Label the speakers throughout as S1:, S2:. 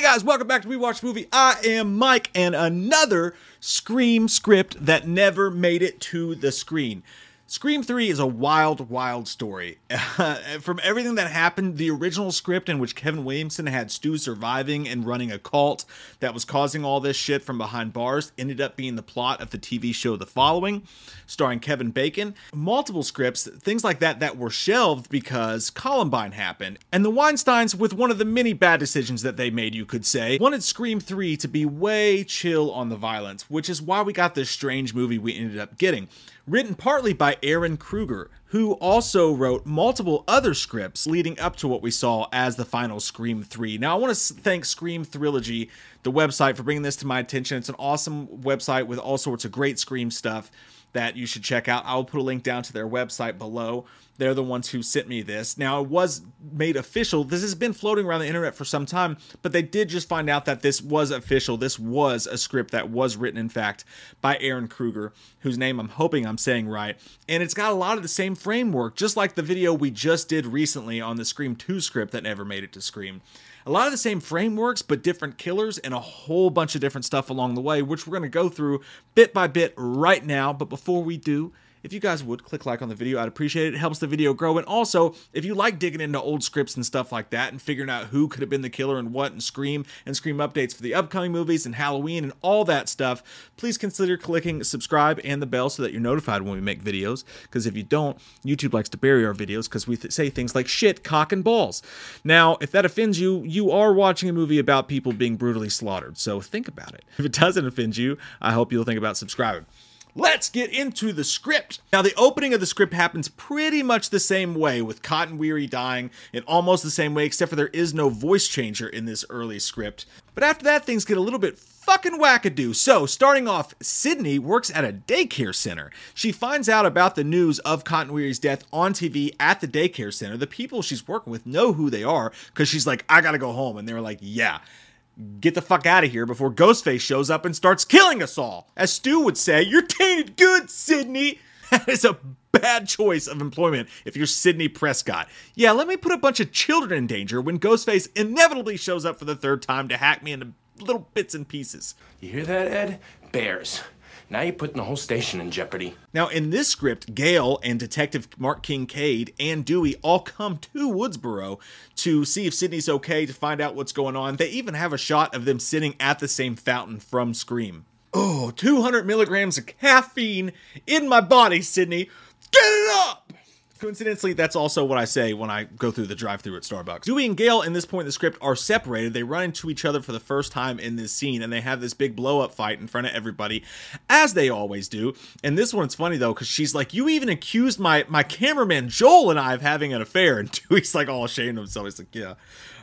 S1: Hey guys, welcome back to We Watch Movie. I am Mike, and another Scream script that never made it to the screen. Scream 3 is a wild, wild story. From everything that happened, the original script in which Kevin Williamson had Stu surviving and running a cult that was causing all this shit from behind bars ended up being the plot of the TV show The Following, starring Kevin Bacon. Multiple scripts, things like that, that were shelved because Columbine happened. And the Weinsteins, with one of the many bad decisions that they made, you could say, wanted Scream 3 to be way chill on the violence, which is why we got this strange movie we ended up getting written partly by Ehren Kruger, who also wrote multiple other scripts leading up to what we saw as the final Scream 3. Now, I want to thank Scream Thrillogy, the website, for bringing this to my attention. It's an awesome website with all sorts of great Scream stuff that you should check out. I'll put a link down to their website below. They're the ones who sent me this. Now, it was made official. This has been floating around the internet for some time, but they did just find out that this was official. This was a script that was written, in fact, by Ehren Kruger, whose name I'm hoping I'm saying right. And it's got a lot of the same framework, just like the video we just did recently on the Scream 2 script that never made it to Scream a lot of the same frameworks, but different killers and a whole bunch of different stuff along the way, which we're going to go through bit by bit right now. But before we do, if you guys would click like on the video, I'd appreciate it. It helps the video grow. And also, if you like digging into old scripts and stuff like that and figuring out who could have been the killer and what and Scream and Scream updates for the upcoming movies and Halloween and all that stuff, please consider clicking subscribe and the bell so that you're notified when we make videos. Because if you don't, YouTube likes to bury our videos because we th- say things like shit, cock, and balls. Now, if that offends you, you are watching a movie about people being brutally slaughtered. So think about it. If it doesn't offend you, I hope you'll think about subscribing. Let's get into the script. Now, the opening of the script happens pretty much the same way, with Cotton Weary dying in almost the same way, except for there is no voice changer in this early script. But after that, things get a little bit fucking wackadoo. So, starting off, Sidney works at a daycare center. She finds out about the news of Cotton Weary's death on TV at the daycare center. The people she's working with know who they are because she's like, I gotta go home. And they're like, yeah get the fuck out of here before Ghostface shows up and starts killing us all. As Stu would say, you're tainted good, Sidney. That is a bad choice of employment if you're Sidney Prescott. Yeah, let me put a bunch of children in danger when Ghostface inevitably shows up for the third time to hack me into little bits and pieces.
S2: You hear that, Ed? Bears. Now you're putting the whole station in jeopardy.
S1: Now, in this script, Gale and Detective Mark Kincaid and Dewey all come to Woodsboro to see if Sidney's okay, to find out what's going on. They even have a shot of them sitting at the same fountain from Scream. Oh, 200 milligrams of caffeine in my body, Sidney. Get it up! Coincidentally, that's also what I say when I go through the drive-through at Starbucks. Dewey and Gale in this point in the script are separated. They run into each other for the first time in this scene, and they have this big blow-up fight in front of everybody, as they always do. And this one, it's funny though, because she's like, "You even accused my my cameraman Joel and I of having an affair," and Dewey's like all ashamed of himself. He's like, "Yeah."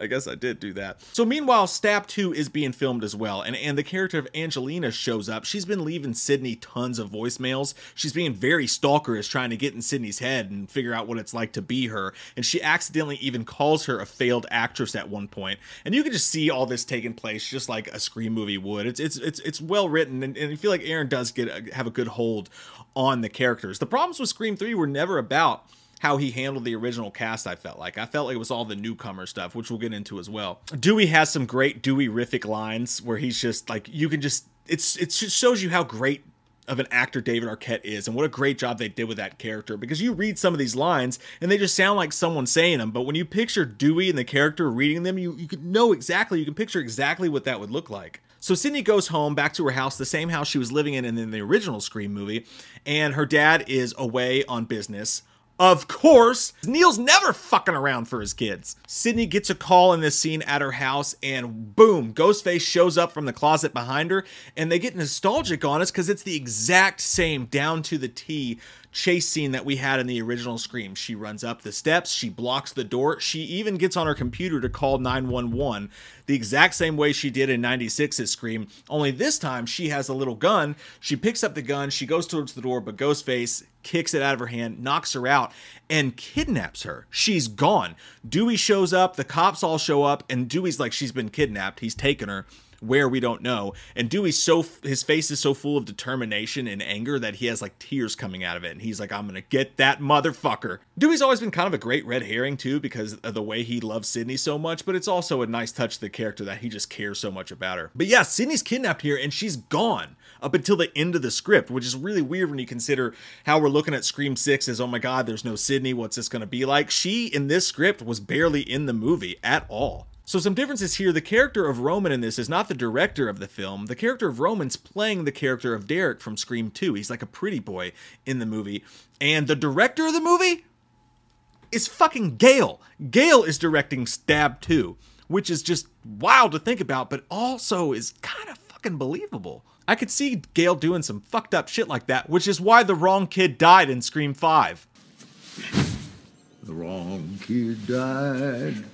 S1: I guess I did do that. So meanwhile, Stab 2 is being filmed as well, and, and the character of Angelina shows up. She's been leaving Sidney tons of voicemails. She's being very stalkerish, trying to get in Sidney's head and figure out what it's like to be her. And she accidentally even calls her a failed actress at one point. And you can just see all this taking place just like a Scream movie would. It's it's it's it's well written, and, and I feel like Ehren does get a, have a good hold on the characters. The problems with Scream 3 were never about how he handled the original cast, I felt like. I felt like it was all the newcomer stuff, which we'll get into as well. Dewey has some great Dewey rific lines where he's just like, you can just, it's, it just shows you how great of an actor David Arquette is and what a great job they did with that character because you read some of these lines and they just sound like someone saying them but when you picture Dewey and the character reading them you, you can know exactly you can picture exactly what that would look like so Sidney goes home back to her house the same house she was living in in the original Scream movie and her dad is away on business of course, Neil's never fucking around for his kids. Sidney gets a call in this scene at her house, and boom, Ghostface shows up from the closet behind her, and they get nostalgic on us because it's the exact same down to the T chase scene that we had in the original Scream. She runs up the steps, she blocks the door, she even gets on her computer to call 911 the exact same way she did in 96's Scream, only this time she has a little gun. She picks up the gun, she goes towards the door, but Ghostface kicks it out of her hand, knocks her out, and kidnaps her. She's gone. Dewey shows up, the cops all show up, and Dewey's like, she's been kidnapped. He's taken her. Where we don't know. And Dewey's so his face is so full of determination and anger that he has like tears coming out of it. And he's like, I'm gonna get that motherfucker. Dewey's always been kind of a great red herring too, because of the way he loves Sidney so much, but it's also a nice touch to the character that he just cares so much about her. But yeah, Sidney's kidnapped here and she's gone up until the end of the script, which is really weird when you consider how we're looking at Scream 6 as, oh my god, there's no Sidney. what's this gonna be like? She in this script was barely in the movie at all. So some differences here. The character of Roman in this is not the director of the film. The character of Roman's playing the character of Derek from Scream 2. He's like a pretty boy in the movie. And the director of the movie is fucking Gale. Gale is directing Stab 2, which is just wild to think about, but also is kind of fucking believable. I could see Gale doing some fucked up shit like that, which is why the wrong kid died in Scream 5.
S3: The wrong kid died.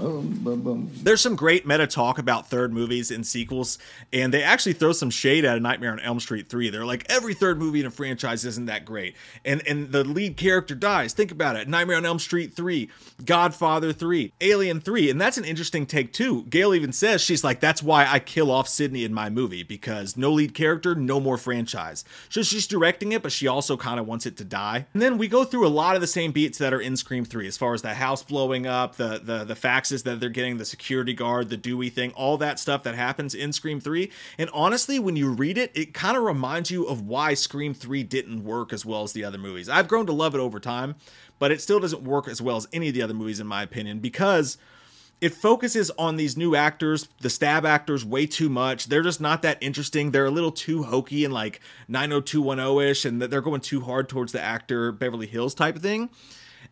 S3: Boom, boom, boom.
S1: There's some great meta talk about third movies and sequels, and they actually throw some shade at a Nightmare on Elm Street 3. They're like, every third movie in a franchise isn't that great. And and the lead character dies. Think about it. Nightmare on Elm Street 3, Godfather 3, Alien 3. And that's an interesting take too. Gale even says she's like, that's why I kill off Sidney in my movie, because no lead character, no more franchise. So she's directing it, but she also kind of wants it to die. And then we go through a lot of the same beats that are in Scream 3, as far as the house blowing up, the the the faxes that they're getting, the security guard, the Dewey thing, all that stuff that happens in Scream 3. And honestly, when you read it, it kind of reminds you of why Scream 3 didn't work as well as the other movies. I've grown to love it over time, but it still doesn't work as well as any of the other movies, in my opinion, because it focuses on these new actors, the stab actors, way too much. They're just not that interesting. They're a little too hokey and like 90210 ish, and they're going too hard towards the actor Beverly Hills type thing.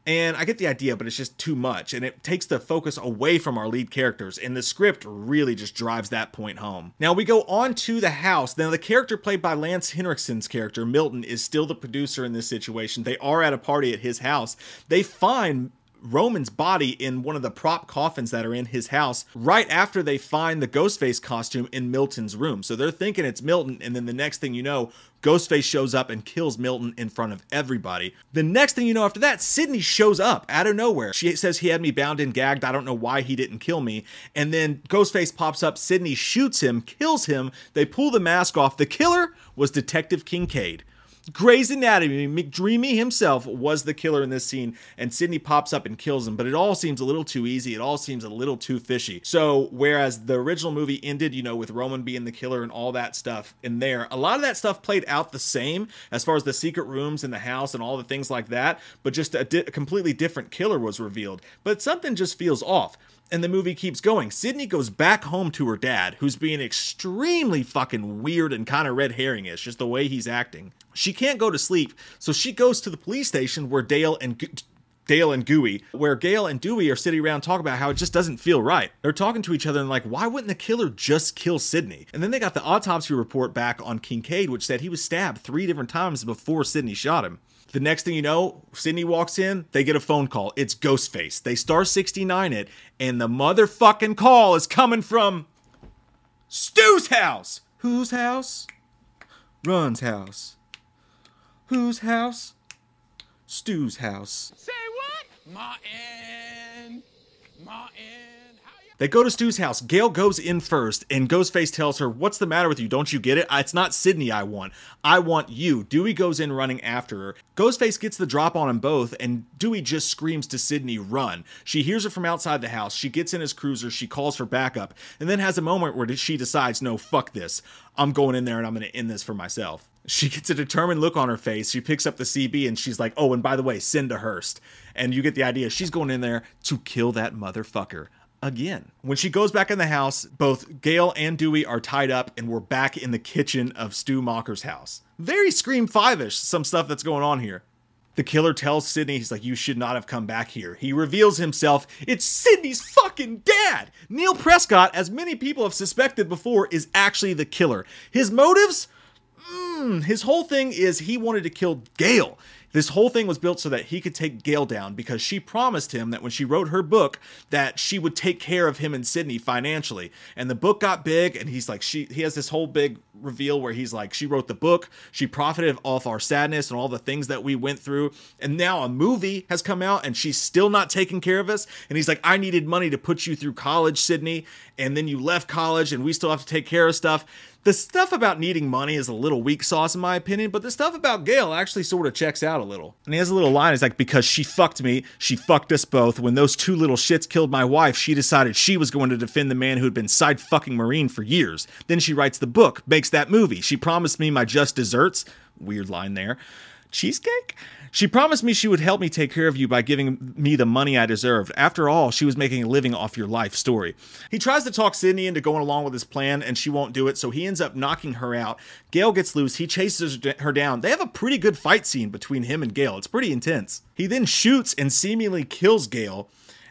S1: And I get the idea, but it's just too much. And it takes the focus away from our lead characters. And the script really just drives that point home. Now we go on to the house. Now, the character played by Lance Henriksen's character, Milton, is still the producer in this situation. They are at a party at his house. They find Roman's body in one of the prop coffins that are in his house right after they find the Ghostface costume in Milton's room. So they're thinking it's Milton, and then the next thing you know, Ghostface shows up and kills Milton in front of everybody. The next thing you know after that, Sidney shows up out of nowhere. She says he had me bound and gagged. I don't know why he didn't kill me. And then Ghostface pops up. Sidney shoots him, kills him. They pull the mask off. The killer was Detective Kincaid. Grey's Anatomy, McDreamy himself was the killer in this scene, and Sidney pops up and kills him, but it all seems a little too easy. It all seems a little too fishy. So, whereas the original movie ended, you know, with Roman being the killer and all that stuff in there, a lot of that stuff played out the same as far as the secret rooms in the house and all the things like that, but just a, di- a completely different killer was revealed. But something just feels off and the movie keeps going. Sidney goes back home to her dad, who's being extremely fucking weird and kind of red herring-ish, just the way he's acting. She can't go to sleep, so she goes to the police station where Dale and Dale and Gooey, where Gale and Dewey are sitting around talking about how it just doesn't feel right. They're talking to each other and like, why wouldn't the killer just kill Sidney? And then they got the autopsy report back on Kincaid, which said he was stabbed three different times before Sidney shot him. The next thing you know, Sidney walks in, they get a phone call. It's Ghostface. They star 69 it, and the motherfucking call is coming from Stu's house. Whose house? Run's house. Whose house? Stu's house.
S2: Say what? Martin. Martin.
S1: They go to Stu's house. Gale goes in first, and Ghostface tells her, What's the matter with you? Don't you get it? It's not Sidney I want. I want you. Dewey goes in running after her. Ghostface gets the drop on them both, and Dewey just screams to Sidney, Run. She hears it from outside the house. She gets in his cruiser. She calls for backup, and then has a moment where she decides, No, fuck this. I'm going in there and I'm going to end this for myself. She gets a determined look on her face. She picks up the CB and she's like, Oh, and by the way, send Hurst. And you get the idea. She's going in there to kill that motherfucker again. When she goes back in the house, both Gale and Dewey are tied up, and we're back in the kitchen of Stu Macher's house. Very Scream 5 ish, some stuff that's going on here. The killer tells Sidney, he's like, You should not have come back here. He reveals himself. It's Sidney's fucking dad! Neil Prescott, as many people have suspected before, is actually the killer. His motives? Mm, his whole thing is he wanted to kill Gale. This whole thing was built so that he could take Gale down because she promised him that when she wrote her book that she would take care of him and Sidney financially. And the book got big and he's like she he has this whole big reveal where he's like she wrote the book, she profited off our sadness and all the things that we went through. And now a movie has come out and she's still not taking care of us. And he's like I needed money to put you through college, Sidney, and then you left college and we still have to take care of stuff. The stuff about needing money is a little weak sauce in my opinion, but the stuff about Gale actually sort of checks out a little. And he has a little line. It's like, because she fucked me, she fucked us both. When those two little shits killed my wife, she decided she was going to defend the man who had been side fucking Maureen for years. Then she writes the book, makes that movie. She promised me my just desserts. Weird line there. Cheesecake? She promised me she would help me take care of you by giving me the money I deserved. After all, she was making a living off your life story. He tries to talk Sidney into going along with his plan, and she won't do it, so he ends up knocking her out. Gale gets loose. He chases her down. They have a pretty good fight scene between him and Gale. It's pretty intense. He then shoots and seemingly kills Gale,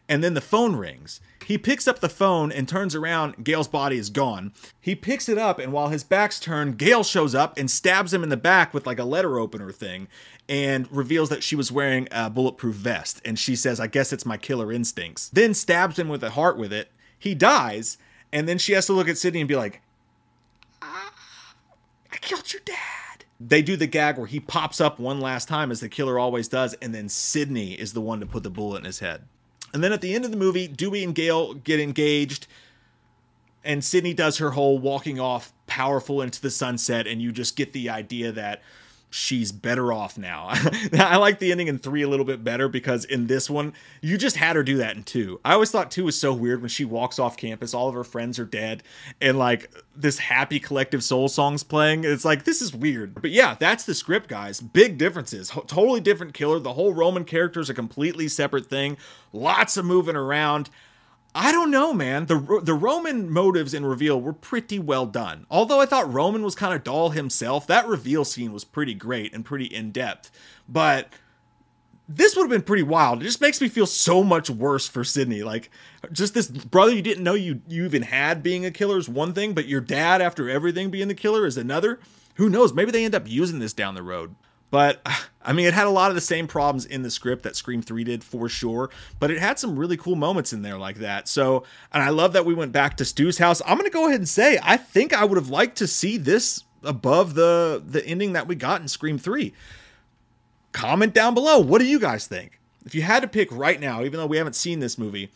S1: and then the phone rings. He picks up the phone and turns around. Gale's body is gone. He picks it up, and while his back's turned, Gale shows up and stabs him in the back with like a letter opener thing and reveals that she was wearing a bulletproof vest. And she says, I guess it's my killer instincts. Then stabs him with a heart with it. He dies, and then she has to look at Sidney and be like, ah, I killed your dad. They do the gag where he pops up one last time, as the killer always does, and then Sidney is the one to put the bullet in his head. And then at the end of the movie, Dewey and Gale get engaged, and Sidney does her whole walking off powerful into the sunset, and you just get the idea that she's better off now. I like the ending in three a little bit better because in this one, you just had her do that in two. I always thought two was so weird when she walks off campus, all of her friends are dead, and like this happy collective soul song's playing. It's like, this is weird. But yeah, that's the script, guys. Big differences. Ho- totally different killer. The whole Roman character is a completely separate thing. Lots of moving around. I don't know, man. The the Roman motives in reveal were pretty well done. Although I thought Roman was kind of dull himself, that reveal scene was pretty great and pretty in depth. But this would have been pretty wild. It just makes me feel so much worse for Sidney. Like, just this brother you didn't know you you even had being a killer is one thing, but your dad after everything being the killer is another. Who knows? Maybe they end up using this down the road. But I mean, it had a lot of the same problems in the script that Scream 3 did for sure, but it had some really cool moments in there like that. So, and I love that we went back to Stu's house. I'm going to go ahead and say I think I would have liked to see this above the the ending that we got in Scream 3. Comment down below. What do you guys think? If you had to pick right now, even though we haven't seen this movie,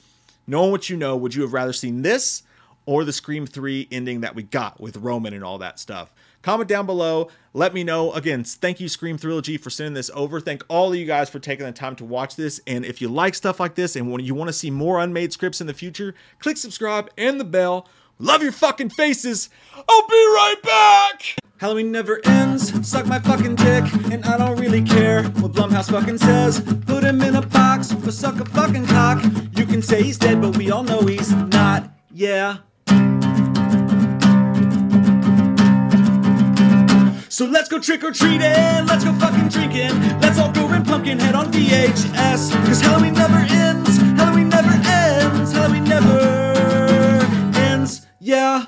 S1: knowing what you know, would you have rather seen this or the Scream 3 ending that we got with Roman and all that stuff? Comment down below. Let me know. Again, thank you, Scream Thrillogy, for sending this over. Thank all of you guys for taking the time to watch this. And if you like stuff like this and when you want to see more unmade scripts in the future, click subscribe and the bell. Love your fucking faces. I'll be right back. Halloween never ends. Suck my fucking dick, and I don't really care what Blumhouse fucking says. Put him in a box for suck a fucking cock. You can say he's dead, but we all know he's not. Yeah. So let's go trick or treating, let's go fucking drinking, let's all go rent Pumpkinhead on VHS. Cause Halloween never ends, Halloween never ends, Halloween never ends, yeah.